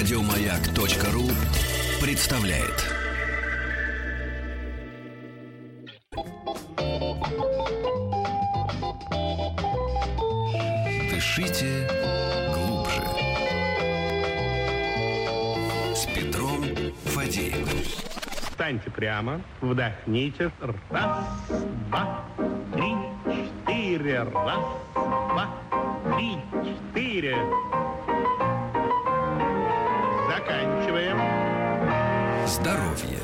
Радиомаяк.ру представляет. Дышите глубже. С Петром Фадеевым. Встаньте прямо, вдохните. Раз, два, три, четыре. Раз, два, три, четыре. Заканчиваем. Здоровье.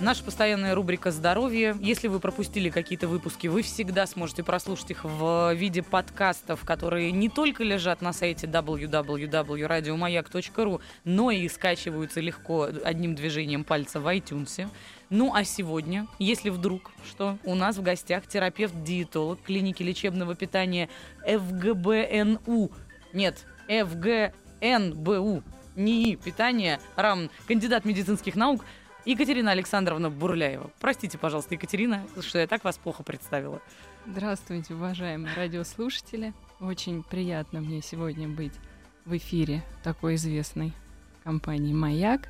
Наша постоянная рубрика «Здоровье». Если вы пропустили какие-то выпуски, вы всегда сможете прослушать их в виде подкастов, которые не только лежат на сайте www.radiomayak.ru, но и скачиваются легко одним движением пальца в iTunes. Ну а сегодня, если вдруг что, у нас в гостях терапевт-диетолог клиники лечебного питания ФГБНУ. Нет, ФГНБУ. НИИ питания, равен кандидат медицинских наук Екатерина Александровна Бурляева. Простите, пожалуйста, Екатерина, что я так вас плохо представила. Здравствуйте, уважаемые радиослушатели. Очень приятно мне сегодня быть в эфире такой известной компании «Маяк».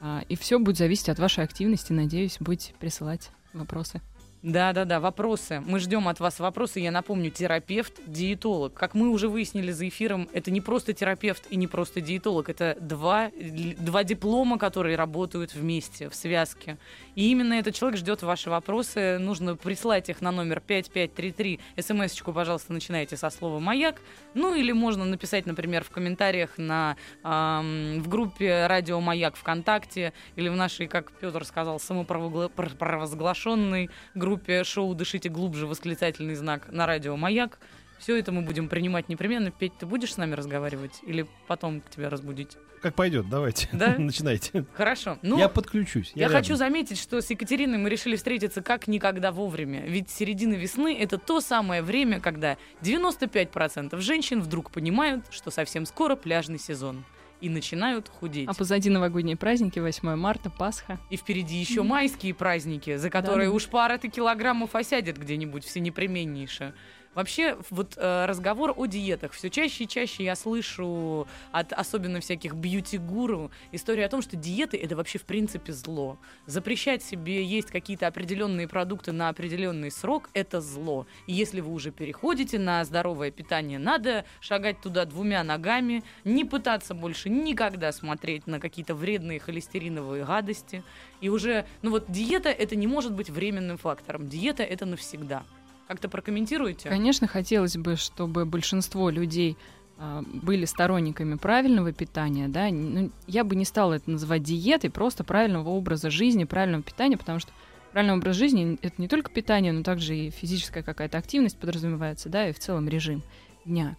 А, И все будет зависеть от вашей активности. Надеюсь, будете присылать вопросы. Да-да-да, вопросы. Мы ждем от вас вопросы. Я напомню, терапевт, диетолог. Как мы уже выяснили за эфиром, это не просто терапевт и не просто диетолог. Это два, два диплома, которые работают вместе, в связке. И именно этот человек ждет ваши вопросы. Нужно прислать их на номер 5533. СМС-очку, пожалуйста, начинайте со слова «Маяк». Ну или можно написать, например, в комментариях на, ам, в группе «Радио Маяк» ВКонтакте или в нашей, как Петр сказал, самопровозглашенной группе шоу «Дышите глубже» восклицательный знак на радио «Маяк». Все это мы будем принимать непременно. Петь, ты будешь с нами разговаривать или потом к тебя разбудить? Как пойдет, давайте. Да? Начинайте. Хорошо. Ну, я подключусь. Я, рядом. хочу заметить, что с Екатериной мы решили встретиться как никогда вовремя. Ведь середина весны — это то самое время, когда 95% женщин вдруг понимают, что совсем скоро пляжный сезон. И начинают худеть. А позади новогодние праздники, 8 марта, Пасха. И впереди еще майские праздники, за которые Да-да. уж пара-то килограммов осядет где-нибудь все непременнейшее. Вообще, вот э, разговор о диетах. Все чаще и чаще я слышу от особенно всяких бьюти-гуру историю о том, что диеты это вообще в принципе зло. Запрещать себе есть какие-то определенные продукты на определенный срок это зло. И если вы уже переходите на здоровое питание, надо шагать туда двумя ногами, не пытаться больше никогда смотреть на какие-то вредные холестериновые гадости. И уже, ну вот диета это не может быть временным фактором. Диета это навсегда. Как-то прокомментируете? Конечно, хотелось бы, чтобы большинство людей а, были сторонниками правильного питания, да, ну, я бы не стала это называть диетой, просто правильного образа жизни, правильного питания, потому что правильный образ жизни — это не только питание, но также и физическая какая-то активность подразумевается, да, и в целом режим дня.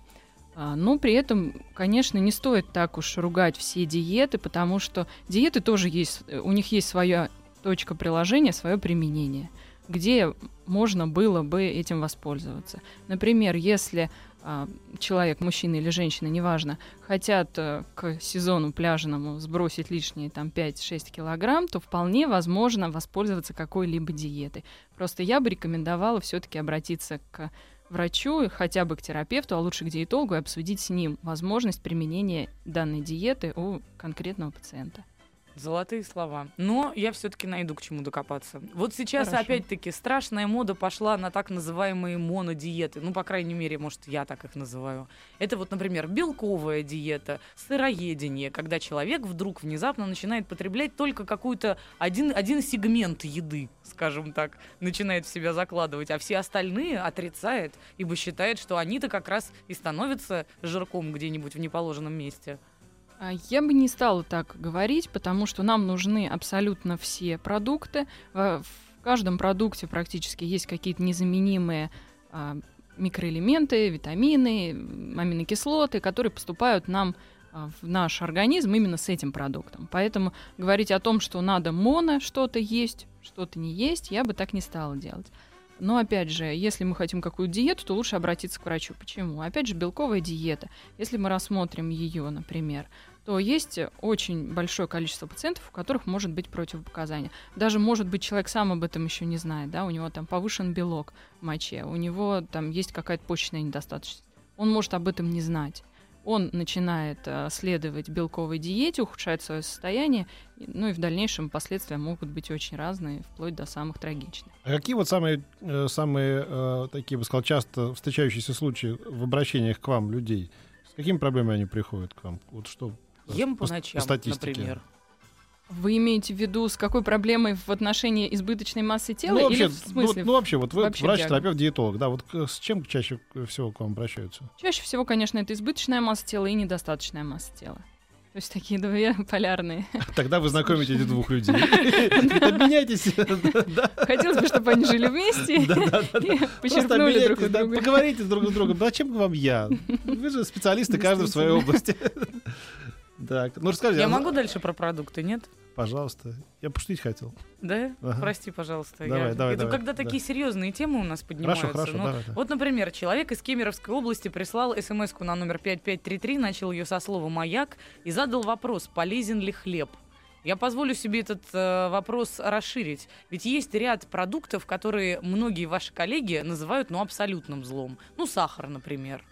А, Но при этом, конечно, не стоит так уж ругать все диеты, потому что диеты тоже есть, у них есть своя точка приложения, свое применение, где можно было бы этим воспользоваться. Например, если а, человек, мужчина или женщина, неважно, хотят э, к сезону пляжному сбросить лишние там 5-6 килограмм, то вполне возможно воспользоваться какой-либо диетой. Просто я бы рекомендовала все-таки обратиться к врачу, хотя бы к терапевту, а лучше к диетологу, и обсудить с ним возможность применения данной диеты у конкретного пациента. Золотые слова. Но я все-таки найду к чему докопаться. Вот сейчас Хорошо. опять-таки страшная мода пошла на так называемые монодиеты. Ну, по крайней мере, может, я так их называю. Это вот, например, белковая диета, сыроедение, когда человек вдруг внезапно начинает потреблять только какую-то один, один сегмент еды, скажем так, начинает в себя закладывать, а все остальные отрицает, ибо считает, что они-то как раз и становятся жирком где-нибудь в неположенном месте. А Я бы не стала так говорить, потому что нам нужны абсолютно все продукты. В каждом продукте практически есть какие-то незаменимые а, микроэлементы, витамины, аминокислоты, которые поступают нам а, в наш организм именно с этим продуктом. Поэтому говорить о том, что надо моно что-то есть, что-то не есть, я бы так не стала делать. Но опять же, если мы хотим какую-то диету, то лучше обратиться к врачу. Почему? Опять же, белковая диета. Если мы рассмотрим ее, например, то есть очень большое количество пациентов, у которых может быть противопоказание. Даже, может быть, человек сам об этом еще не знает, да, у него там повышен белок в моче, у него там есть какая-то почечная недостаточность. Он может об этом не знать. Он начинает э, следовать белковой диете, ухудшает свое состояние, ну и в дальнейшем последствия могут быть очень разные, вплоть до самых трагичных. А какие вот самые, э, самые э, такие, бы сказал, часто встречающиеся случаи в обращениях к вам людей? С какими проблемами они приходят к вам? Вот что? Ем по с- ночам, статистике? например. Вы имеете в виду с какой проблемой в отношении избыточной массы тела Ну, вообще, или в ну, смысле? вот- ну, вообще, вот вы вообще врач, диагноз? терапевт, диетолог, да, вот с чем чаще всего к вам обращаются? Чаще всего, конечно, это избыточная масса тела и недостаточная масса тела. То есть такие две полярные. Тогда вы знакомите этих двух людей. Обменяйтесь. Хотелось бы, чтобы они жили вместе и почерпнули друг у друга. Поговорите друг с другом. Зачем вам я? Вы же специалисты каждый в своей области. Так, ну расскажите. Я а- могу дальше про продукты, нет? Пожалуйста. Я пошутить хотел. Да? Ага. Прости, пожалуйста. Давай, я- давай, Это давай, когда да. такие серьезные темы у нас поднимаются. Хорошо, хорошо, Ну, давай. да. Вот, например, человек из Кемеровской области прислал смс на номер 5533, начал ее со слова «маяк» и задал вопрос, полезен ли хлеб. Я позволю себе этот э, вопрос расширить. Ведь есть ряд продуктов, которые многие ваши коллеги называют ну, абсолютным злом. Ну, сахар, например.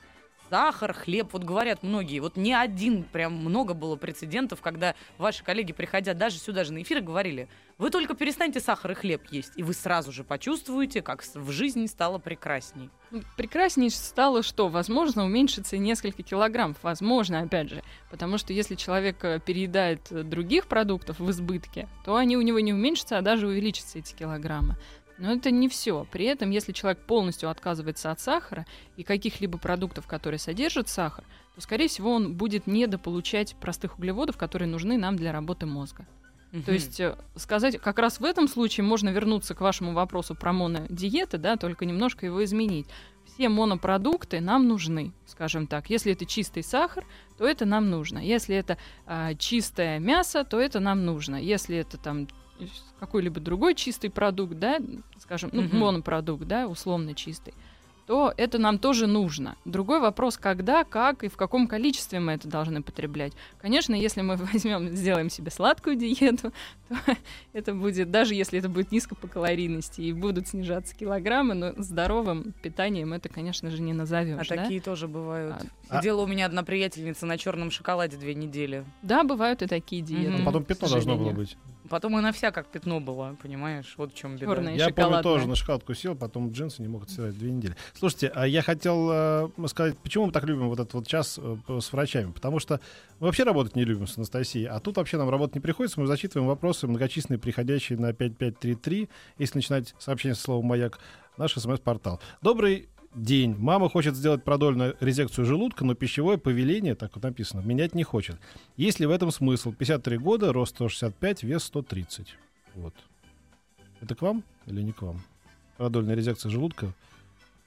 Сахар, хлеб, вот говорят многие. Вот не один, прям много было прецедентов, когда ваши коллеги, приходя даже сюда же на эфир, говорили, вы только перестаньте сахар и хлеб есть, и вы сразу же почувствуете, как в жизни стало прекрасней. Ну, Прекраснее стало, что, возможно, уменьшится несколько килограмм. Возможно, опять же. Потому что если человек э, переедает других продуктов в избытке, то они у него не уменьшатся, а даже увеличатся эти килограммы. Но это не все. При этом, если человек полностью отказывается от сахара и каких-либо продуктов, которые содержат сахар, то, скорее всего, он будет недополучать простых углеводов, которые нужны нам для работы мозга. То есть э, сказать, как раз в этом случае можно вернуться к вашему вопросу про монодиеты, да, только немножко его изменить. Все монопродукты нам нужны, скажем так. Если это чистый сахар, то это нам нужно. Если это а, чистое мясо, то это нам нужно. Если это там э, какой-либо другой чистый продукт, да, скажем, ну, Мгм. монопродукт, да, условно чистый, то это нам тоже нужно. Другой вопрос, когда, как и в каком количестве мы это должны потреблять. Конечно, если мы возьмем, сделаем себе сладкую диету, то это будет, даже если это будет низко по калорийности и будут снижаться килограммы, но здоровым питанием это, конечно же, не А назовешь. да? такие тоже бывают. А- Сидела у меня одна приятельница на черном шоколаде две недели. Да, бывают и такие диеты. А Потом пятно должно было быть. Потом и на вся как пятно было, понимаешь? Вот в чем беда. И Я помню, тоже на шоколадку сел, потом джинсы не могут стирать две недели. Слушайте, а я хотел э, сказать, почему мы так любим вот этот вот час э, с врачами? Потому что мы вообще работать не любим с Анастасией, а тут вообще нам работать не приходится. Мы зачитываем вопросы, многочисленные, приходящие на 5533, если начинать сообщение со словом «Маяк», наш смс-портал. Добрый день. Мама хочет сделать продольную резекцию желудка, но пищевое повеление, так вот написано, менять не хочет. Есть ли в этом смысл? 53 года, рост 165, вес 130. Вот. Это к вам или не к вам? Продольная резекция желудка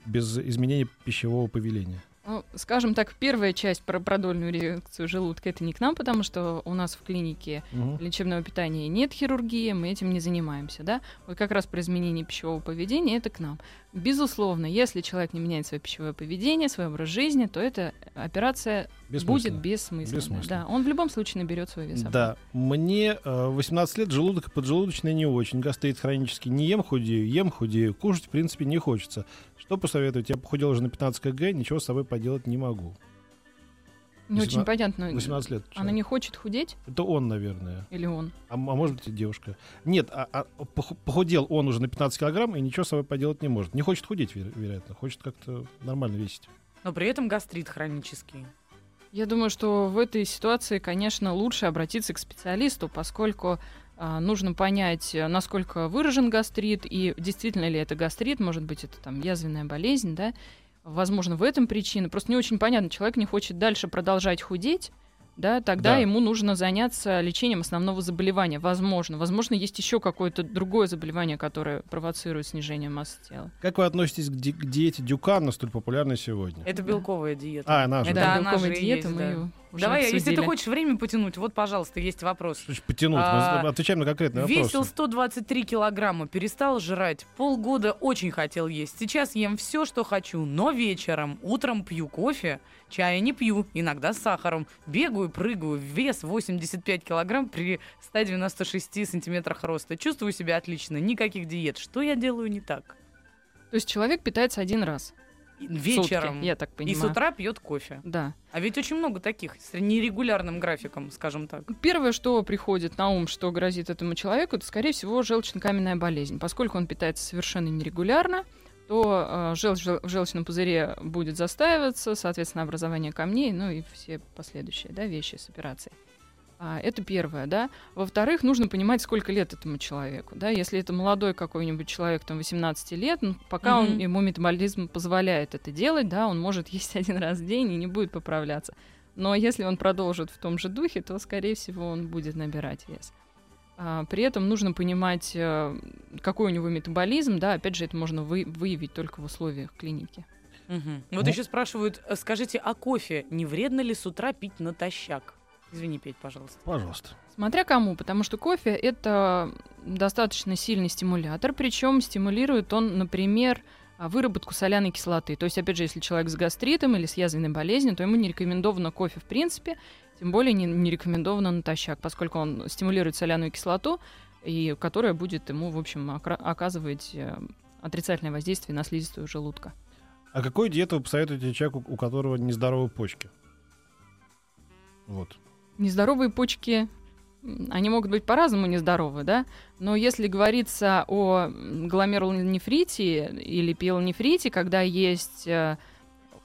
без изменения пищевого повеления. Ну, скажем так, первая часть про продольную реакцию желудка это не к нам, потому что у нас в клинике Мгм. лечебного питания нет хирургии, мы этим не занимаемся, да. Вот как раз про изменение пищевого поведения это к нам. Безусловно, если человек не меняет свое пищевое поведение, свой образ жизни, то эта операция будет Бессмысленно. бессмысленной. Бессмысленно. Да, он в любом случае наберет свой вес. Да, мне э, 18 лет, желудок и поджелудочная не очень, гастрит хронический. Не ем худею, ем худею, кушать в принципе не хочется. Что посоветуете? Я похудел уже на 15 кг, ничего с собой поделать не могу. Не очень 18 понятно. 18 лет. Она человек. не хочет худеть Это он, наверное. или он? А, а может быть и девушка. Нет, а, а пох- похудел он уже на 15 килограмм и ничего с собой поделать не может. Не хочет худеть, веро- вероятно. Хочет как-то нормально весить. Но при этом гастрит хронический. Я думаю, что в этой ситуации, конечно, лучше обратиться к специалисту, поскольку а, нужно понять, насколько выражен гастрит, и действительно ли это гастрит, может быть, это там язвенная болезнь, да. Возможно, в этом причина. Просто не очень понятно, человек не хочет дальше продолжать худеть, да, тогда Да. ему нужно заняться лечением основного заболевания. Возможно. Возможно, есть еще какое-то другое заболевание, которое провоцирует снижение массы тела. Как вы относитесь к, ди- к диете Дюкана, столь популярной сегодня? Это белковая диета. А, она же. Это да, она белковая же и диета, есть, мы да. её уже Давай, если ты обсудили. хочешь время потянуть, вот, пожалуйста, есть вопрос. Потянуть? Мы А, отвечаем на конкретные Весил вопросы. 123 килограмма, перестал жрать. Полгода очень хотел есть. Сейчас ем все, что хочу, но вечером, утром пью кофе, чая не пью, иногда с сахаром. Бегаю, прыгаю, вес 85 килограмм при 196 сантиметрах роста. Чувствую себя отлично, никаких диет. Что я делаю не так? То есть человек питается один раз. И в сутки, вечером. я так и понимаю. с утра пьет кофе. Да. А ведь очень много таких с нерегулярным графиком, скажем так. Первое, что приходит на ум, что грозит этому человеку, это, скорее всего, желчно-каменная болезнь. Поскольку он питается совершенно нерегулярно, то э, желчь в жел- в желчном пузыре будет застаиваться, соответственно, образование камней, ну и все последующие да, вещи с операцией. А, это первое, да. Во-вторых, нужно понимать, сколько лет этому человеку, да. Если это молодой какой-нибудь человек, там, 18 лет, ну, пока он, Мгм. ему метаболизм позволяет это делать, да, он может есть один раз в день и не будет поправляться. Но если он продолжит в том же духе, то, скорее всего, он будет набирать вес. А, при этом нужно понимать, э, какой у него метаболизм, да, опять же, это можно вы- выявить только в условиях клиники. Мгм. Вот Ну. еще спрашивают, э, скажите, а кофе не вредно ли с утра пить натощак? Извини, Петь, пожалуйста. Пожалуйста. Смотря кому, потому что кофе это достаточно сильный стимулятор, причем стимулирует он, например, выработку соляной кислоты. То есть, опять же, если человек с гастритом или с язвенной болезнью, то ему не рекомендовано кофе в принципе, тем более не, не рекомендовано натощак, поскольку он стимулирует соляную кислоту, и которая будет ему, в общем, оказывать э, отрицательное воздействие на слизистую желудка. А какую диету вы посоветуете человеку, у которого нездоровые почки? Вот. Нездоровые почки, они могут быть по-разному нездоровы, да? Но если говорится о гломерулонефрите или пиелонефрите, когда есть э,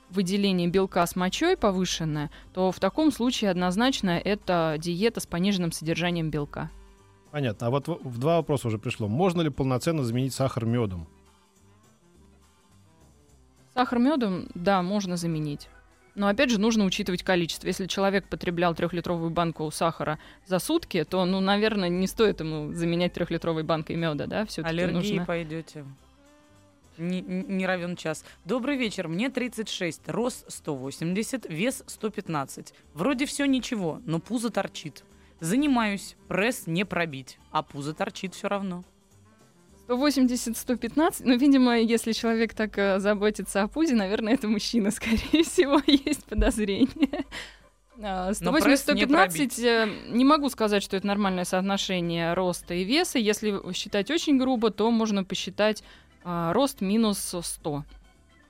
выделение белка с мочой повышенное, то в таком случае однозначно это диета с пониженным содержанием белка. Понятно. А вот в два вопроса уже пришло. Можно ли полноценно заменить сахар медом? Сахар медом, да, можно заменить. Но опять же нужно учитывать количество. Если человек потреблял трехлитровую банку сахара за сутки, то, ну, наверное, не стоит ему заменять трехлитровой банкой меда, да? Все-таки Аллергии нужно. пойдете. Не не равен час. Добрый вечер, мне 36, рост 180, вес 115. Вроде все ничего, но пузо торчит. Занимаюсь, пресс не пробить, а пузо торчит все равно. 180-115, ну, видимо, если человек так э, заботится о пузе, наверное, это мужчина, скорее всего, есть подозрение. А, Но пресс не 180-115, э, не могу сказать, что это нормальное соотношение роста и веса. Если считать очень грубо, то можно посчитать а, рост минус 100.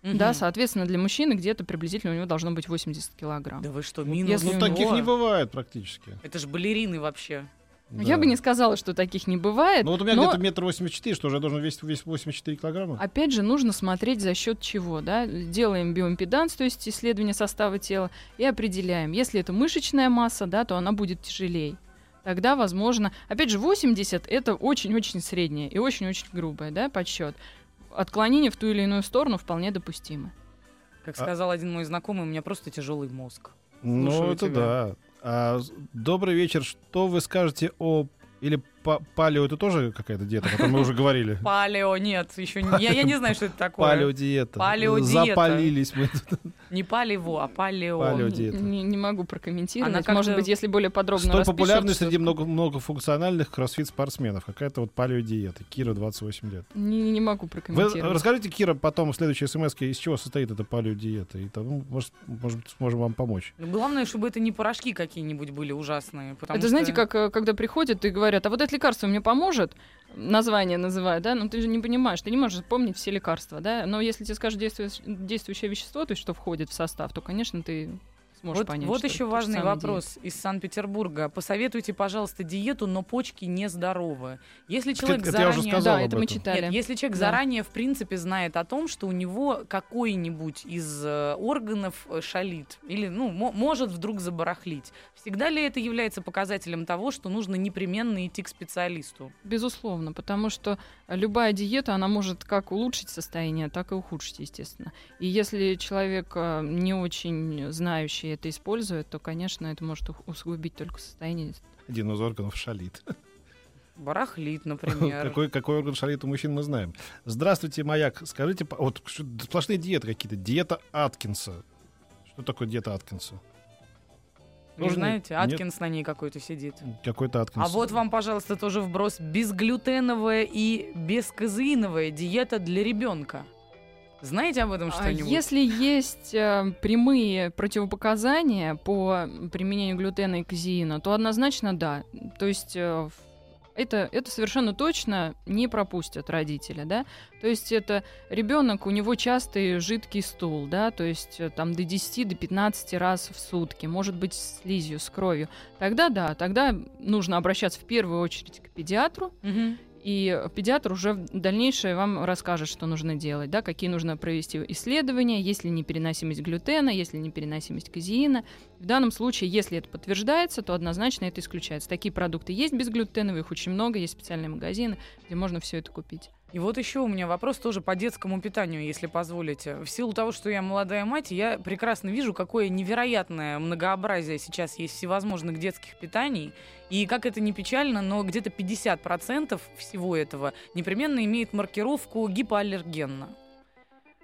Да, Мгм. соответственно, для мужчины где-то приблизительно у него должно быть 80 килограмм. Да вы что, минус если Ну, сто? таких не бывает практически. Это же балерины вообще. Ну, Я бы не сказала, что таких не бывает. Ну вот у меня но- где-то метр восемьдесят четыре, что же я должен весить весить 84 килограмма? Опять же, нужно смотреть за счет чего, да? Делаем биоимпеданс, то есть исследование состава тела, и определяем. Если это мышечная масса, да, то она будет тяжелее. Тогда, возможно, опять же, 80 это очень-очень среднее и очень-очень грубое, да, подсчет. Отклонение в ту или иную сторону вполне допустимы. Как А- сказал один мой знакомый, у меня просто тяжелый мозг. Ну, Слушаю это тебя. да. А, добрый вечер. Что вы скажете о... Или па- палео это тоже какая-то диета, о которой мы уже говорили? Палео, нет, еще не. Я, я не знаю, что это такое. Палеодиета. Палеодиета. Запалились мы. Не палево, а палео. Палео. Не, диета. не- могу прокомментировать. Она Может быть, если более подробно Столь популярной что среди много, многофункциональных кроссфит-спортсменов. Какая-то вот палеодиета. Кира, 28 лет. Не, не могу Вы прокомментировать. расскажите, Кира, потом в следующей смс из чего состоит эта палеодиета. И там, ну, может, может быть, сможем вам помочь. Ну, Главное, чтобы это не порошки какие-нибудь были ужасные. Это знаете, как э, когда приходят и говорят, а вот это лекарство мне поможет, название называют, да, но ты же не понимаешь, ты не можешь помнить все лекарства, да, но если тебе скажут действующее вещество, то есть что входит в состав, то, конечно, ты сможешь Вот, понять. вот что еще это важный вопрос из Санкт-Петербурга. Посоветуйте, пожалуйста, диету, но почки нездоровы. Если человек это я уже заранее... диета. сказал Да, об это мы этом. читали. Нет, если человек Да. заранее, в принципе, знает о том, что у него какой-нибудь из э, органов э, шалит или, ну, мо- может вдруг забарахлить, всегда ли это является показателем того, что нужно непременно идти к специалисту? Безусловно, потому что любая диета, она может как улучшить состояние, так и ухудшить, естественно. И если человек э, не очень знающий это использует, то, конечно, это может усугубить только состояние. Один из органов шалит. Барахлит, например. Какой, какой орган шалит у мужчин, мы знаем. Здравствуйте, Маяк. Скажите, вот сплошные диеты какие-то. Диета Аткинса. Что такое диета Аткинса? Вы Тоже знаете, нет? Аткинс на ней какой-то сидит. Какой-то Аткинс. А вот вам, пожалуйста, тоже вброс. Безглютеновая и бесказеиновая диета для ребенка. Знаете об этом А что-нибудь? Если есть э, прямые противопоказания по применению глютена и казеина, то однозначно да. То есть э, Это, это совершенно точно не пропустят родители, да. То есть это ребенок, у него частый жидкий стул, да, то есть э, там до 10, до 15 раз в сутки, может быть, с слизью, с кровью. Тогда да, тогда нужно обращаться в первую очередь к педиатру, Мгм. И педиатр уже в дальнейшее вам расскажет, что нужно делать, да, какие нужно провести исследования, есть ли непереносимость глютена, есть ли непереносимость казеина. В данном случае, если это подтверждается, то однозначно это исключается. Такие продукты есть безглютеновые, их очень много, есть специальные магазины, где можно все это купить. И вот еще у меня вопрос тоже по детскому питанию, если позволите. В силу того, что я молодая мать, я прекрасно вижу, какое невероятное многообразие сейчас есть всевозможных детских питаний. И как это не печально, но где-то 50% всего этого непременно имеет маркировку гипоаллергенно.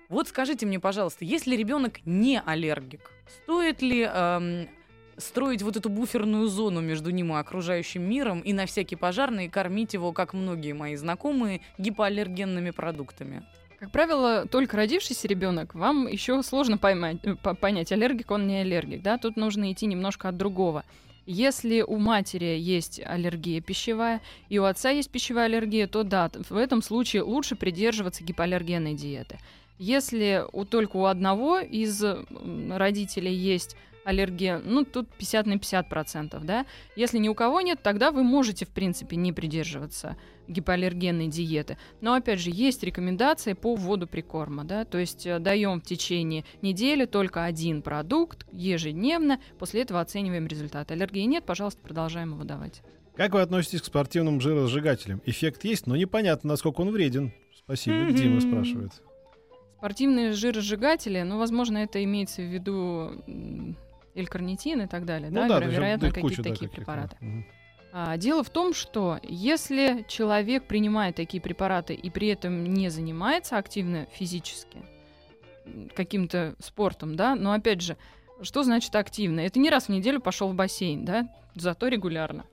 Вот скажите мне, пожалуйста, если ребенок не аллергик, стоит ли эм, строить вот эту буферную зону между ним и окружающим миром и на всякий пожарный кормить его, как многие мои знакомые, гипоаллергенными продуктами? Как правило, только родившийся ребенок, вам еще сложно поймать, э, по- понять, аллергик он не аллергик. Да? Тут нужно идти немножко от другого. Если у матери есть аллергия пищевая и у отца есть пищевая аллергия, то да, в этом случае лучше придерживаться гипоаллергенной диеты. Если у, только у одного из родителей есть аллергия, ну, тут 50 на 50 процентов, да. Если ни у кого нет, тогда вы можете, в принципе, не придерживаться гипоаллергенной диеты. Но, опять же, есть рекомендации по вводу прикорма, да, то есть э, даем в течение недели только один продукт ежедневно, после этого оцениваем результат. Аллергии нет, пожалуйста, продолжаем его давать. Как вы относитесь к спортивным жиросжигателям? Эффект есть, но непонятно, насколько он вреден. Спасибо. Дима спрашивает. Спортивные жиросжигатели, ну, возможно, это имеется в виду м, L-карнитин и так далее, Ну да, да, вероятно, да, какие-то да, такие препараты. Мгм. А, дело в том, что если человек принимает такие препараты и при этом не занимается активно физически каким-то спортом, да, но опять же, что значит активно? Это не раз в неделю пошел в бассейн, да, зато регулярно.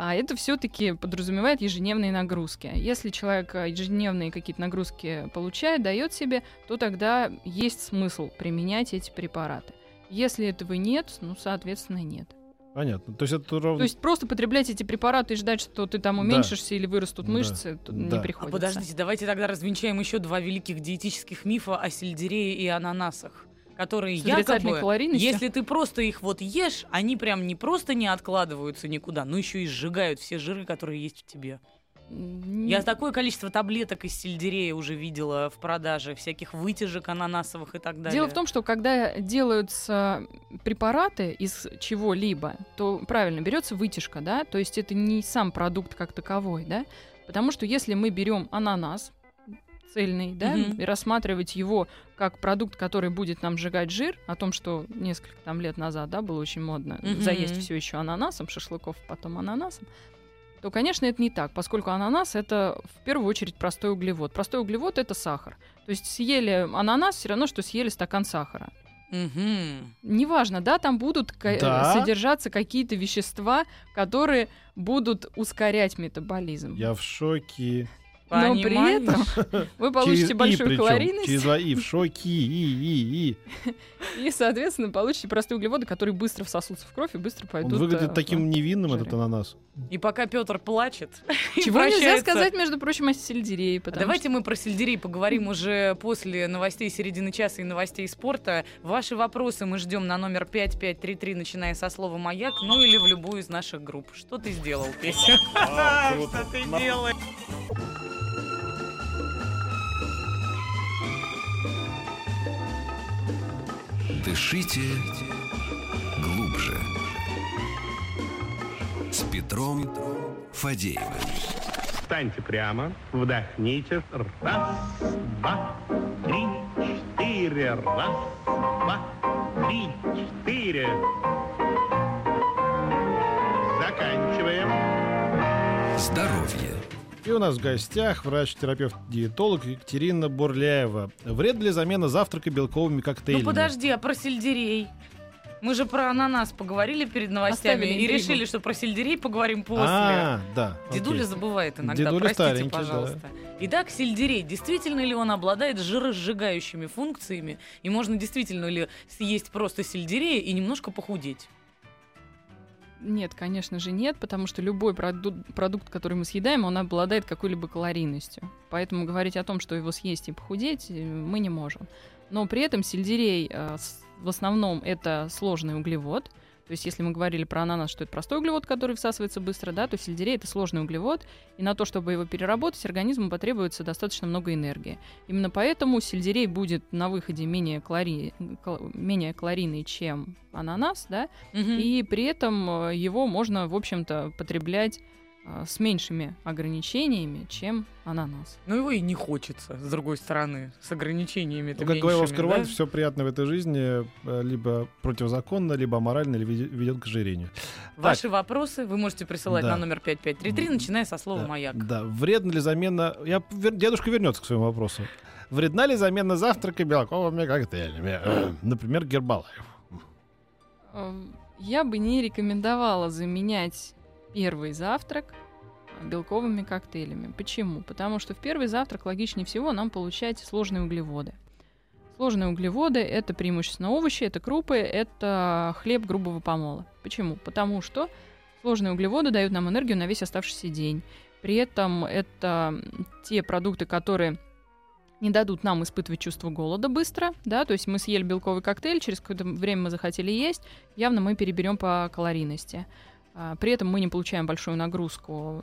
А это все-таки подразумевает ежедневные нагрузки. Если человек а, ежедневные какие-то нагрузки получает, дает себе, то тогда есть смысл применять эти препараты. Если этого нет, ну, соответственно, нет. Понятно. То есть это ровно... То есть просто потреблять эти препараты и ждать, что ты там Да. уменьшишься или вырастут Да. мышцы, тут Да. не А приходится. А подождите, давайте тогда развенчаем еще два великих диетических мифа о сельдерее и ананасах, которые якобы, если ты просто их вот ешь, они прям не просто не откладываются никуда, но еще и сжигают все жиры, которые есть в тебе. М, Я такое количество таблеток из сельдерея уже видела в продаже, всяких вытяжек ананасовых и так далее. Дело в том, что когда делаются препараты из чего-либо, то правильно берется вытяжка, да, то есть это не сам продукт как таковой, да, потому что если мы берем ананас цельный, да, Мгм. и рассматривать его как продукт, который будет нам сжигать жир, о том, что несколько там лет назад, да, было очень модно Мгм. заесть все еще ананасом, шашлыков потом ананасом, то, конечно, это не так, поскольку ананас это в первую очередь простой углевод. Простой углевод это сахар. То есть съели ананас все равно, что съели стакан сахара. Мгм. Неважно, да, там будут Да. содержаться какие-то вещества, которые будут ускорять метаболизм. Я в шоке. Но при Понимаешь? этом вы получите Через «и» большую причем, калорийность Через два «и». В шоке. И, и, и. и, соответственно, получите простые углеводы, которые быстро всосутся в кровь и быстро Он пойдут. выглядит э, таким невинным, этот ананас. И пока Петр плачет, и Чего нельзя сказать, между прочим, о сельдерее. А Давайте мы про сельдерей поговорим уже после новостей середины часа и новостей спорта. Ваши вопросы мы ждем на номер 5533, начиная со слова «Маяк», ну или в любую из наших групп. Что ты сделал, Петя? Что ты делаешь? Дышите глубже. С Петром Фадеевым. Встаньте прямо, вдохните. Раз, два, три, четыре. Раз, два, три, четыре. Заканчиваем. Здоровье. И у нас в гостях врач-терапевт-диетолог Екатерина Бурляева. Вред ли замена завтрака белковыми коктейлями? Ну подожди, а про сельдерей? Мы же про ананас поговорили перед новостями Оставили и интригу. решили, что про сельдерей поговорим после. А, да. Дедуля окей. забывает иногда, Дедуля простите, старенький, да. пожалуйста. Итак, сельдерей, действительно ли он обладает жиросжигающими функциями? И можно действительно ли съесть просто сельдерея и немножко похудеть? Нет, конечно же нет, потому что любой проду- продукт, который мы съедаем, он обладает какой-либо калорийностью. Поэтому говорить о том, что его съесть и похудеть, э, мы не можем. Но при этом сельдерей э, в основном это сложный углевод. То есть, если мы говорили про ананас, что это простой углевод, который всасывается быстро, да, то сельдерей это сложный углевод, и на то, чтобы его переработать, организму потребуется достаточно много энергии. Именно поэтому сельдерей будет на выходе менее, калори... кал- менее калорийный, чем ананас, да, Мгм. и при этом э, его можно, в общем-то, потреблять с меньшими ограничениями, чем ананас. Ну его и не хочется, с другой стороны, с ограничениями. Ну, как говорил Оскар Уайльд, все приятное в этой жизни э, либо противозаконно, либо аморально, или веде- ведет к ожирению. Ваши вопросы вы можете присылать Да. на номер 5533, начиная со слова Да, «Маяк». Да, вредна ли замена... Я, дедушка вернется к своему вопросу. Вредна ли замена завтрака белковыми коктейлями? Например, Гербалаев. Э, Я бы не рекомендовала заменять первый завтрак э, белковыми коктейлями. Почему? Потому что в первый завтрак логичнее всего нам получать сложные углеводы. Сложные углеводы — это преимущественно овощи, это крупы, это хлеб грубого помола. Почему? Потому что сложные углеводы дают нам энергию на весь оставшийся день. При этом это те продукты, которые не дадут нам испытывать чувство голода быстро, да, то есть мы съели белковый коктейль, через какое-то время мы захотели есть, явно мы переберем по калорийности. А, При этом мы не получаем большую нагрузку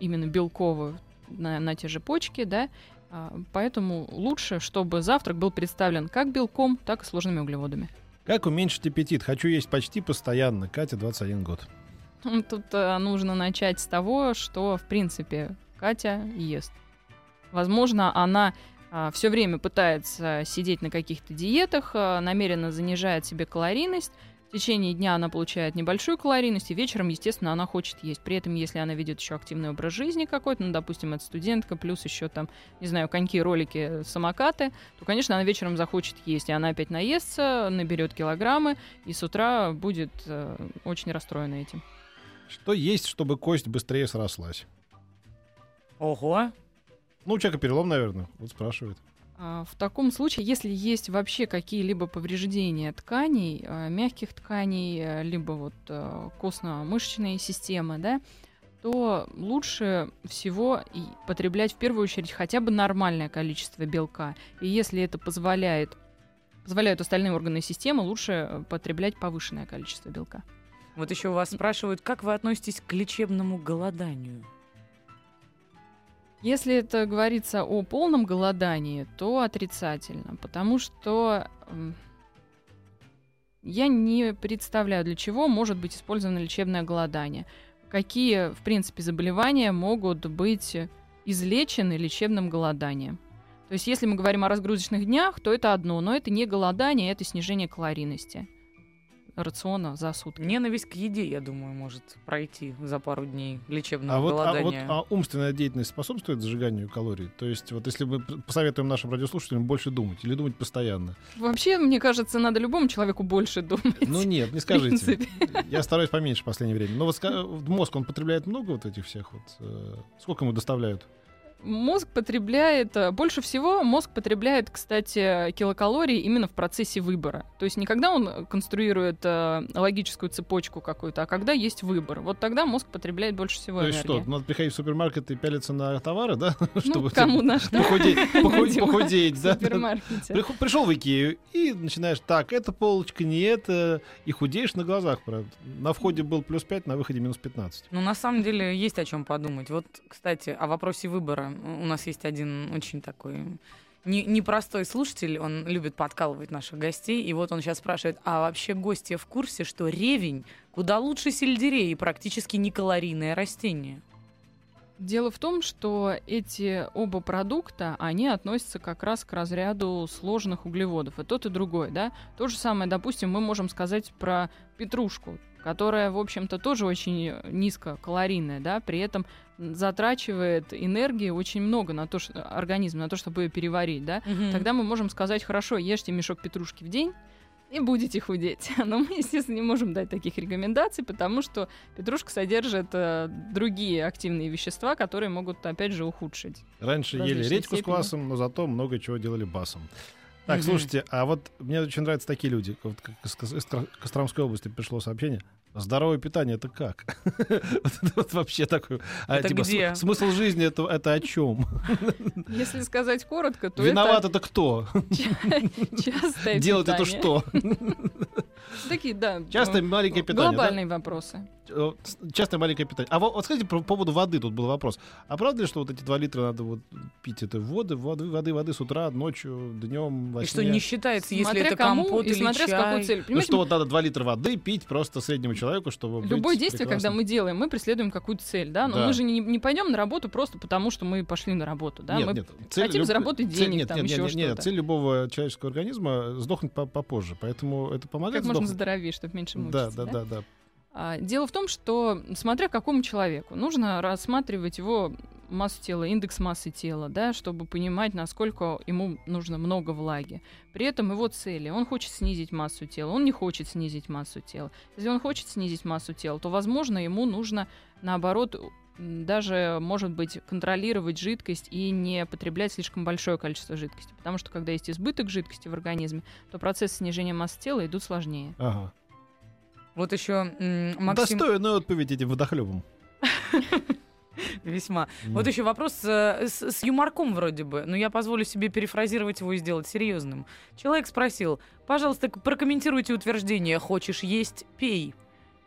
именно белковую на, на те же почки, да, А, поэтому лучше, чтобы завтрак был представлен как белком, так и сложными углеводами. Как уменьшить аппетит? Хочу есть почти постоянно. Катя, 21 год. Тут э, нужно начать с того, что, в принципе, Катя ест. Возможно, она все время пытается сидеть на каких-то диетах, а, намеренно занижает себе калорийность. В течение дня она получает небольшую калорийность, и вечером, естественно, она хочет есть. При этом, если она ведет еще активный образ жизни какой-то, ну, допустим, это студентка, плюс еще там, не знаю, коньки, ролики, самокаты, то, конечно, она вечером захочет есть. И она опять наестся, наберет килограммы, и с утра будет э, очень расстроена этим. Что есть, чтобы кость быстрее срослась? Ого! Ну, у человека перелом, наверное. Вот спрашивает. А, В таком случае, если есть вообще какие-либо повреждения тканей, а, мягких тканей, а, либо вот костно-мышечные системы, да, то лучше всего потреблять в первую очередь хотя бы нормальное количество белка. И если это позволяет, позволяют остальные органы системы, лучше потреблять повышенное количество белка. Вот еще вас спрашивают, как вы относитесь к лечебному голоданию? Если это говорится о полном голодании, то отрицательно, потому что я не представляю, для чего может быть использовано лечебное голодание. Какие, в принципе, заболевания могут быть излечены лечебным голоданием. То есть, если мы говорим о разгрузочных днях, то это одно, но это не голодание, это снижение калорийности рациона за сутки. Ненависть к еде, я думаю, может пройти за пару дней лечебного А вот, а, вот голодания. а умственная деятельность способствует сжиганию калорий? То есть, вот если мы посоветуем нашим радиослушателям больше думать или думать постоянно? Вообще, мне кажется, надо любому человеку больше думать. Ну нет, не скажите. Я стараюсь поменьше в последнее время. Но вот ска- мозг, он потребляет много вот этих всех вот... э, Сколько ему доставляют? Мозг потребляет, э, больше всего мозг потребляет, кстати, килокалории именно в процессе выбора. То есть не когда он конструирует э, логическую цепочку какую-то, а когда есть выбор. Вот тогда мозг потребляет больше всего То есть что, энергии. надо приходить в супермаркет и пялиться на товары, да? Ну, кому на что. похудеть, похудеть, похудеть, В да? Пришел в Икею и начинаешь, так, эта полочка, не это, и худеешь на глазах, правда. На входе был плюс 5, на выходе минус 15. Ну, на самом деле, есть о чем подумать. Вот, кстати, о вопросе выбора. У нас есть один очень такой не- непростой слушатель, он любит подкалывать наших гостей, и вот он сейчас спрашивает, а вообще гости в курсе, что ревень куда лучше сельдерея и практически не калорийное растение? Дело в том, что эти оба продукта, они относятся как раз к разряду сложных углеводов. И тот, и другой, да. То же самое, допустим, мы можем сказать про петрушку, которая, в общем-то, тоже очень низкокалорийная, да, при этом затрачивает энергии очень много на то, что организм, на то, чтобы ее переварить, да. Тогда мы можем сказать, хорошо, ешьте мешок петрушки в день, и будете худеть. Но мы, естественно, не можем дать таких рекомендаций, потому что петрушка содержит э, другие активные вещества, которые могут, опять же, ухудшить. Раньше ели редьку с степени. квасом, но зато много чего делали басом. Так, Мгм. слушайте, а вот мне очень нравятся такие люди. Вот как из Кос- из Костромской области пришло сообщение. Здоровое питание это как? Вот вообще такой. а, Это типа, где? см- Смысл жизни это, это о чем? Если сказать коротко, то Виноват это кто? это частое Делать это что? Такие, да. Частое э, маленькое питание. да? Глобальные вопросы. Частое маленькое питание. А вот, скажите по поводу воды, тут был вопрос. А правда ли, что вот эти два литра надо вот пить это воды, воды, воды, воды с утра, ночью, днем, во И что сне? не считается, если Смотря это кому компот и или смотря с какой чай. целью. Ну Понимаете, что вот надо 2 литра воды пить просто среднему человеку, чтобы быть Любое действие, когда прекрасным? мы делаем, мы преследуем какую-то цель, да, но Да. мы же не, не пойдем на работу просто потому, что мы пошли на работу, да, нет, мы нет, хотим заработать цель- денег, нет, там, нет, еще нет, нет, что-то. цель любого человеческого организма сдохнуть по- попозже, поэтому это помогает как можно сдохнуть. здоровее, чтобы меньше Да, мучиться. да, да, да. А, Дело в том, что смотря какому человеку, нужно рассматривать его массу тела, индекс массы тела, да, чтобы понимать, насколько ему нужно много влаги. При этом его цели. Он хочет снизить массу тела, он не хочет снизить массу тела. Если он хочет снизить массу тела, то, возможно, ему нужно, наоборот, даже, может быть, контролировать жидкость и не потреблять слишком большое количество жидкости. Потому что, когда есть избыток жидкости в организме, то процессы снижения массы тела идут сложнее. Ага. Вот еще Максим Достойная отповедь этим водохлебом. весьма. Вот еще вопрос э, с, с юморком вроде бы, но я позволю себе перефразировать его и сделать серьезным. Человек спросил, пожалуйста, прокомментируйте утверждение «хочешь есть – пей».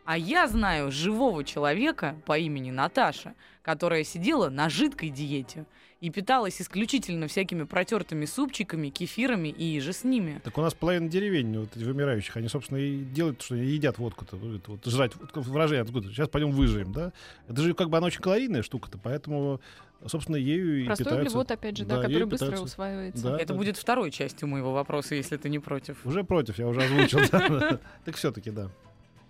А я знаю живого человека по имени Наташа, которая сидела на жидкой диете и питалась исключительно всякими протертыми супчиками, кефирами и же с ними. Так у нас половина деревень, вот этих вымирающих, они, собственно, и делают, что едят водку-то. Вот, жрать, вот, выражение откуда. Сейчас пойдем выживем, да? Это же как бы она очень калорийная штука-то, поэтому, собственно, ею и Простой питаются. углевод, опять же, да, Да, который быстро питаются. усваивается. Да, Это да. будет второй частью моего вопроса, если ты не против. Уже против, я уже озвучил. Так все-таки, да.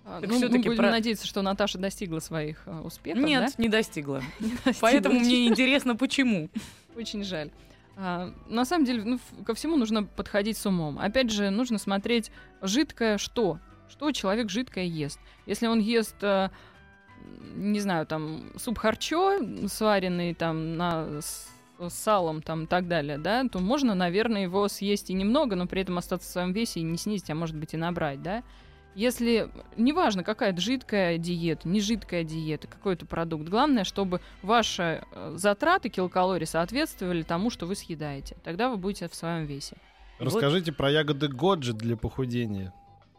А, Так ну, мы всё-таки будем про- надеяться, что Наташа достигла своих э, успехов, Нет, не достигла. да? Не достигла. Поэтому мне интересно, почему. Очень жаль. А, на самом деле, ну, ко всему нужно подходить с умом. Опять же, нужно смотреть жидкое что. Что человек жидкое ест. Если он ест, э, не знаю, там, суп харчо, сваренный там на с с салом там и так далее, да, то можно, наверное, его съесть и немного, но при этом остаться в своем весе и не снизить, а может быть и набрать, да. Если, неважно, какая это жидкая диета, не жидкая диета, какой-то продукт, главное, чтобы ваши э, затраты килокалорий соответствовали тому, что вы съедаете. Тогда вы будете в своем весе. Вот- Расскажите про ягоды Годжи для похудения.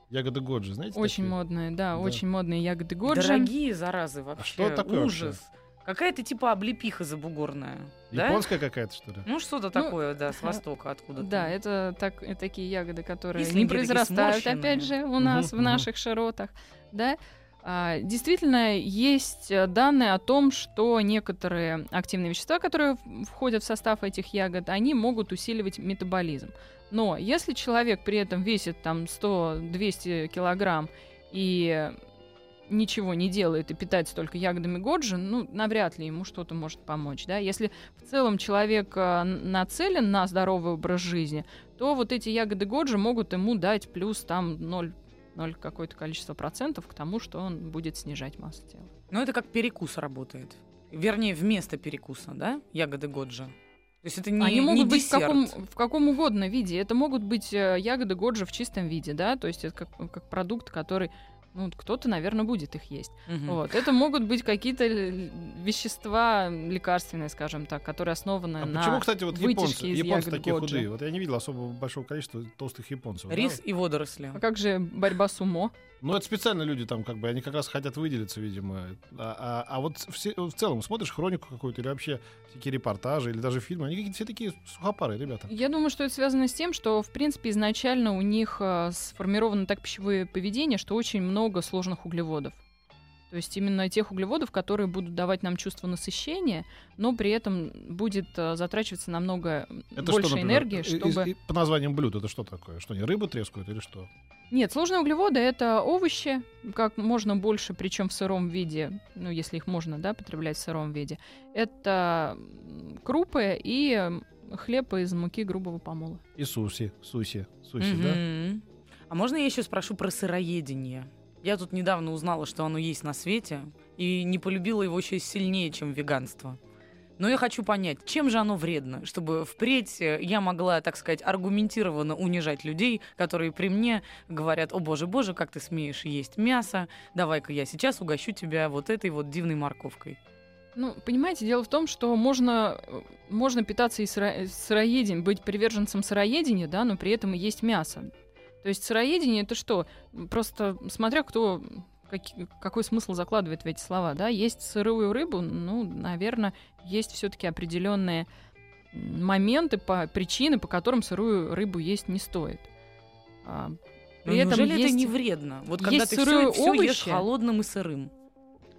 Ягоды Годжи, знаете? Очень такие? модные, да, Да. очень модные ягоды годжи. Дорогие заразы вообще. что такое Ужас. Какая-то типа облепиха забугорная. Да? Японская какая-то, что ли? Ну, что-то такое, да, с востока откуда-то. Да, это так, э, такие ягоды, которые Кисленькие не произрастают, опять же, у нас Мгм, в наших широтах. Да? А, действительно, есть э, данные о том, что некоторые активные вещества, которые входят в состав этих ягод, они могут усиливать метаболизм. Но если человек при этом весит там 100-200 килограмм и ничего не делает и питается только ягодами годжи, ну, навряд ли ему что-то может помочь, да. Если в целом человек н- нацелен на здоровый образ жизни, то вот эти ягоды годжи могут ему дать плюс там 0, 0 какое-то количество процентов к тому, что он будет снижать массу тела. Ну, это как перекус работает. Вернее, вместо перекуса, да, ягоды годжи. То есть это не, Они не могут быть в каком, в каком угодно виде. Это могут быть э, ягоды годжи в чистом виде, да, то есть это как, как продукт, который, ну, кто-то, наверное, будет их есть. Мгм. Вот. Это могут быть какие-то вещества лекарственные, скажем так, которые основаны А на почему, кстати, вот японцы, из японцы такие годжи. худые? Вот я не видел особо большого количества толстых японцев. да? Рис и водоросли. А как же борьба с умо? Ну, это специально люди там, как бы, они как раз хотят выделиться, видимо. А, а- а вот все- в целом смотришь хронику какую-то или вообще всякие репортажи, или даже фильмы, они какие-то все такие сухопарые ребята. Я думаю, что это связано с тем, что, в принципе, изначально у них э, сформировано так пищевое поведение, что очень много сложных углеводов. То есть именно тех углеводов, которые будут давать нам чувство насыщения, но при этом будет э, затрачиваться намного Это больше что, например, энергии, и- и- чтобы... и по названиям блюд это что такое? Что они рыбу трескают или что? Нет, сложные углеводы это овощи, как можно больше, причем в сыром виде, ну, если их можно, да, потреблять в сыром виде. Это крупы и хлеб из муки грубого помола. И суси, суси, суси, да? Мгм. А можно я еще спрошу про сыроедение? Я тут недавно узнала, что оно есть на свете, и не полюбила его еще сильнее, чем веганство. Но я хочу понять, чем же оно вредно, чтобы впредь э, я могла, так сказать, аргументированно унижать людей, которые при мне говорят, о боже, боже, как ты смеешь есть мясо, давай-ка я сейчас угощу тебя вот этой вот дивной морковкой. Ну, понимаете, дело в том, что можно, э, можно питаться и сыро- сыроедением, быть приверженцем сыроедения, да, но при этом и есть мясо. То есть сыроедение это что? Просто смотря кто каки- какой смысл закладывает в эти слова, да? Есть сырую рыбу, ну, наверное, есть все-таки определенные моменты, по, причины, по которым сырую рыбу есть не стоит. А, Но при этом неужели есть, это не вредно? Вот когда ты сырые все, ешь холодным и сырым.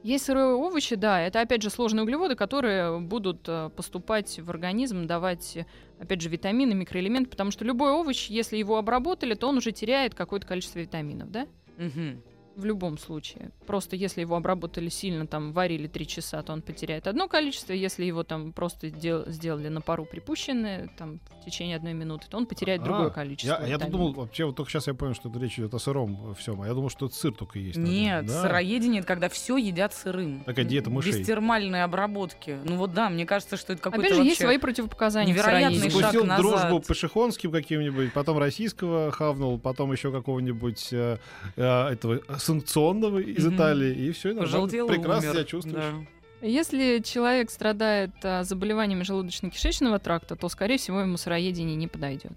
Есть сырые овощи, да, это опять же сложные углеводы, которые будут э, поступать в организм, давать, опять же, витамины, микроэлементы, потому что любой овощ, если его обработали, то он уже теряет какое-то количество витаминов, да? Мгм. В любом случае. Просто если его обработали сильно, там, варили 3 часа, то он потеряет одно количество. Если его там просто дел- сделали на пару припущенное, там, в течение одной минуты, то он потеряет другое А, количество Я, я думал, вообще, вот только сейчас я понял, что это речь идет о сыром всем. А я думал, что это сыр только есть. Нет, Да. сыроедение это когда все едят сырым. Такая диета мышей. Без термальной обработки. Ну вот да, мне кажется, что это какой-то Опять же, вообще... есть свои противопоказания. невероятный шаг Запустил назад. дружбу Пашихонским каким-нибудь, потом российского хавнул, потом еще какого-нибудь э, э, этого санкционного из Мгм. Италии, и все, и прекрасно умер. себя чувствуешь. Да. Если человек страдает а, заболеваниями желудочно-кишечного тракта, то, скорее всего, ему сыроедение не подойдет.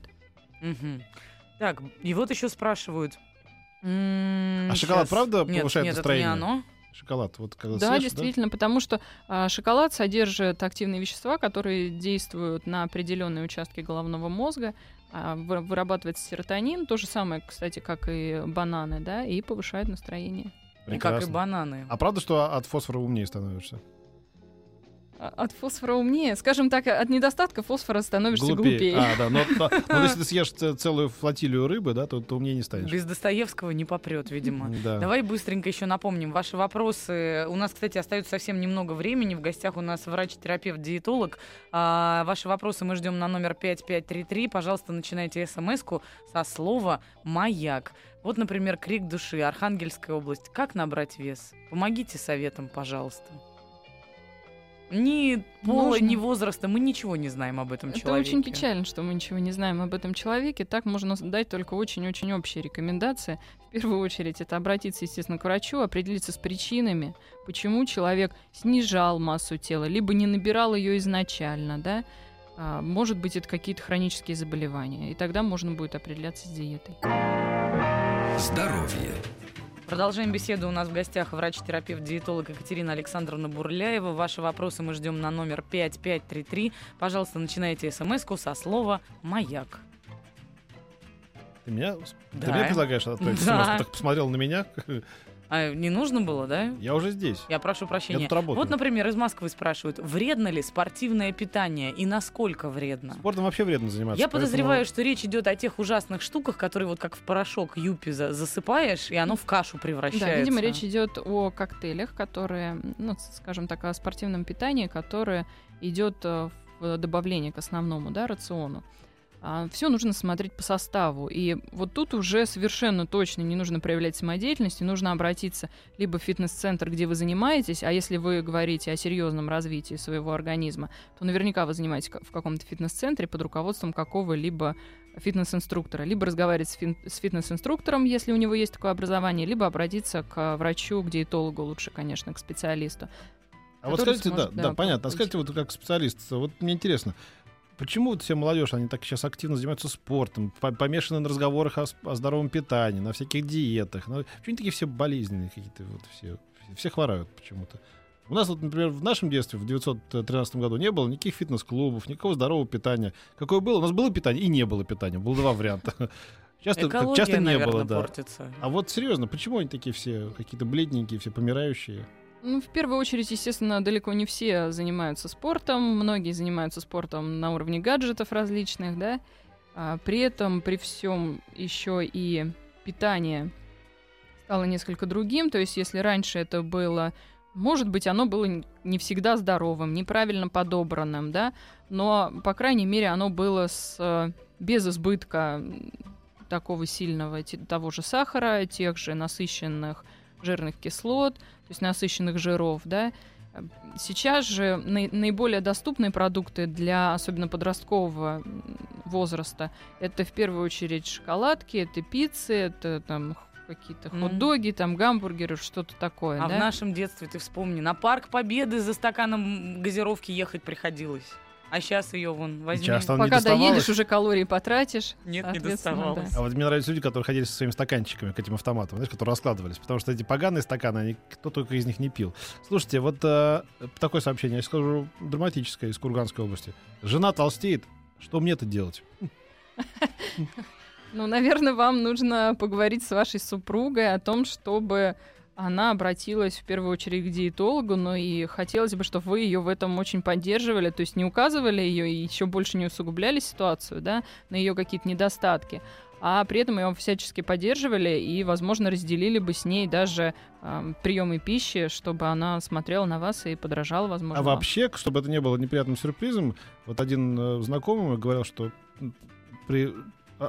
Мгм. Так, и вот еще спрашивают. М, А шоколад щас. правда нет, повышает нет, настроение? это не оно. Шоколад, вот когда Да, съешь, действительно, потому что а, шоколад содержит активные вещества, которые действуют на определенные участки головного мозга, а, вы- вырабатывается серотонин, то же самое, кстати, как и бананы, да, и повышает настроение. И как и Прекрасно. бананы. А правда, что от фосфора умнее становишься? А- От фосфора умнее. Скажем так, от недостатка фосфора становишься глупее. А, да, но, но- но если ты съешь целую флотилию рыбы, да, то, то умнее не станешь. Без Достоевского не попрет, видимо. Да. Давай быстренько еще напомним ваши вопросы. У нас, кстати, остается совсем немного времени. В гостях у нас врач-терапевт, диетолог. А, ваши вопросы мы ждем на номер 5533. Пожалуйста, начинайте смс-ку со слова «Маяк». Вот, например, крик души, Архангельская область. Как набрать вес? Помогите советом, пожалуйста. Ни пола, Нужно. ни возраста, мы ничего не знаем об этом Это человеке. очень печально, что мы ничего не знаем об этом человеке. Так можно дать только очень-очень общие рекомендации. В первую очередь это обратиться, естественно, к врачу, определиться с причинами, почему человек снижал массу тела, либо не набирал ее изначально, да. А, может быть, это какие-то хронические заболевания. И тогда можно будет определяться с диетой. Здоровье. Продолжаем беседу. У нас в гостях врач-терапевт, диетолог Екатерина Александровна Бурляева. Ваши вопросы мы ждем на номер 5533. Пожалуйста, начинайте смс-ку со слова «Маяк». Ты меня, Да. ты мне предлагаешь отправить Да. смс? Так посмотрел на меня. А не нужно было, да? Я уже здесь. Я прошу Я прощения. тут работаю. Вот, например, из Москвы спрашивают, вредно ли спортивное питание и насколько вредно? Спортом вообще вредно заниматься. Я поэтому- подозреваю, что речь идет о тех ужасных штуках, которые вот как в порошок юпи за- засыпаешь, и оно в кашу превращается. Да, видимо, речь идет о коктейлях, которые, ну, скажем так, о спортивном питании, которое идет э, в добавление к основному, да, рациону. Все нужно смотреть по составу. И вот тут уже совершенно точно не нужно проявлять самодеятельность, и нужно обратиться либо в фитнес-центр, где вы занимаетесь, а если вы говорите о серьезном развитии своего организма, то наверняка вы занимаетесь в каком-то фитнес-центре под руководством какого-либо фитнес-инструктора. Либо разговаривать с, фин- с фитнес-инструктором, если у него есть такое образование, либо обратиться к врачу, к диетологу лучше, конечно, к специалисту. А вот скажите, сможет, да, да, да, понятно. А скажите, вот как специалист, вот мне интересно, почему вот вся молодежь, они так сейчас активно занимаются спортом, по- помешаны на разговорах о, о здоровом питании, на всяких диетах? Ну, почему они такие все болезненные какие-то, вот все, все хворают почему-то? У нас, вот, например, в нашем детстве, в 1913 году, не было никаких фитнес-клубов, никакого здорового питания. Какое было? У нас было питание и не было питания. Было два варианта. Часто, Экология, часто не наверное, было, да. портится. А вот серьезно, почему они такие все какие-то бледненькие, все помирающие? Ну, в первую очередь, естественно, далеко не все занимаются спортом. Многие занимаются спортом на уровне гаджетов различных, да. А при этом, при всем еще и питание стало несколько другим. То есть, если раньше это было может быть, оно было не всегда здоровым, неправильно подобранным, да, но, по крайней мере, оно было с, э, без избытка такого сильного того же сахара, тех же насыщенных жирных кислот, то есть насыщенных жиров, да, Сейчас же наи- наиболее доступные продукты для особенно подросткового возраста это в первую очередь шоколадки, это пиццы, это там какие-то Мгм. хот-доги, там гамбургеры, что-то такое. А да? в нашем детстве, ты вспомни, на парк Победы за стаканом газировки ехать приходилось. А сейчас ее вон возьми. Не Пока доедешь, уже калории потратишь. Нет, не доставалось. да. А вот мне нравятся люди, которые ходили со своими стаканчиками к этим автоматам, знаешь, которые раскладывались, потому что эти поганые стаканы, они, кто только из них не пил. Слушайте, вот э, такое сообщение, я скажу, драматическое из Курганской области. Жена толстеет, что мне-то делать? Ну, наверное, вам нужно поговорить с вашей супругой о том, чтобы она обратилась в первую очередь к диетологу, но и хотелось бы, чтобы вы ее в этом очень поддерживали, то есть не указывали ее и еще больше не усугубляли ситуацию, да, на ее какие-то недостатки, а при этом ее всячески поддерживали и, возможно, разделили бы с ней даже эм, приемы пищи, чтобы она смотрела на вас и подражала, возможно. А вообще, чтобы это не было неприятным сюрпризом, вот один э, знакомый говорил, что при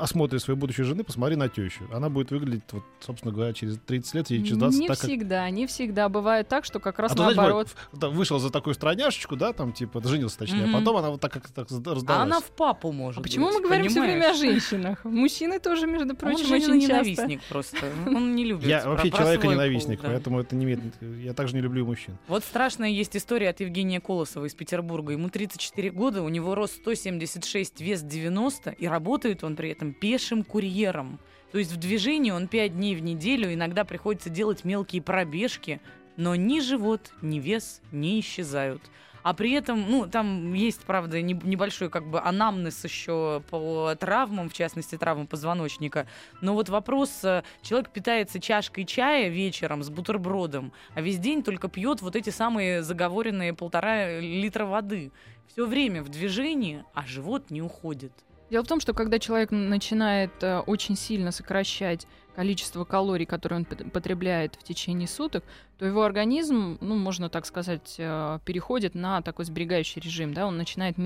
осмотре своей будущей жены посмотри на тещу. Она будет выглядеть, вот, собственно говоря, через 30 лет или через 20 не так, как всегда, не всегда. Бывает так, что как раз А то, знаете, наоборот. да, вышел за такую страняшечку, да, там, типа, женился точнее, Мгм. а потом она вот так как так раздалась. А она в папу может. А почему быть, мы говорим все время о понимаешь? женщинах? Мужчины тоже, между прочим, Он очень часто. ненавистник просто. Он не любит. Я вообще про человека свой ненавистник, пол, да. поэтому это не имеет... Я также не люблю мужчин. Вот страшная есть история от Евгения Колосова из Петербурга. Ему 34 года, у него рост 176, вес 90, и работает он при этом пешим курьером. То есть в движении он 5 дней в неделю, иногда приходится делать мелкие пробежки, но ни живот, ни вес не исчезают. А при этом, ну, там есть, правда, не- небольшой как бы анамнез еще по травмам, в частности, травмам позвоночника. Но вот вопрос, э, человек питается чашкой чая вечером с бутербродом, а весь день только пьет вот эти самые заговоренные полтора литра воды. Все время в движении, а живот не уходит. Дело в том, что когда человек начинает э, очень сильно сокращать количество калорий, которые он пот- потребляет в течение суток, то его организм, ну, можно так сказать, э, переходит на такой сберегающий режим, да, он начинает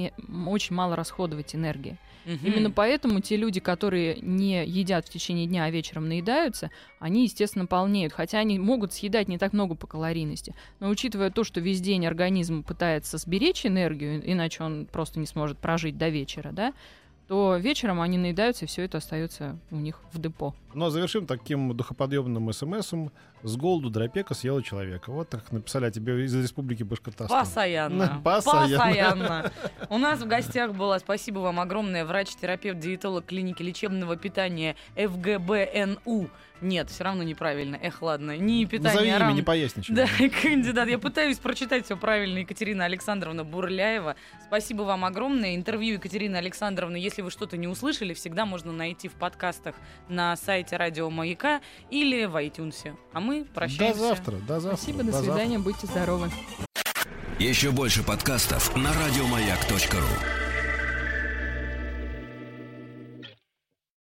очень мало расходовать энергии. Именно поэтому те люди, которые не едят в течение дня, а вечером наедаются, они, естественно, полнеют. Хотя они могут съедать не так много по калорийности. Но учитывая то, что весь день организм пытается сберечь энергию, иначе он просто не сможет прожить до вечера, да, то вечером они наедаются, и все это остается у них в депо. Но завершим таким духоподъемным смсом. С голоду дропека съела человека. Вот так написали о тебе из Республики Башкортостан. Постоянно. Постоянно. Постоянно. У нас в гостях была, спасибо вам огромное, врач-терапевт, диетолог клиники лечебного питания ФГБНУ. Нет, все равно неправильно. Эх, ладно. Не питание Назови а не поясничай. Да, кандидат. Я пытаюсь прочитать все правильно. Екатерина Александровна Бурляева. Спасибо вам огромное. Интервью Екатерины Александровны, если вы что-то не услышали, всегда можно найти в подкастах на сайте Радио Маяка или в iTunes. А мы До прощаемся. завтра, до завтра. Спасибо, до завтра. свидания, будьте здоровы. Еще больше подкастов на радиомаяк.ру.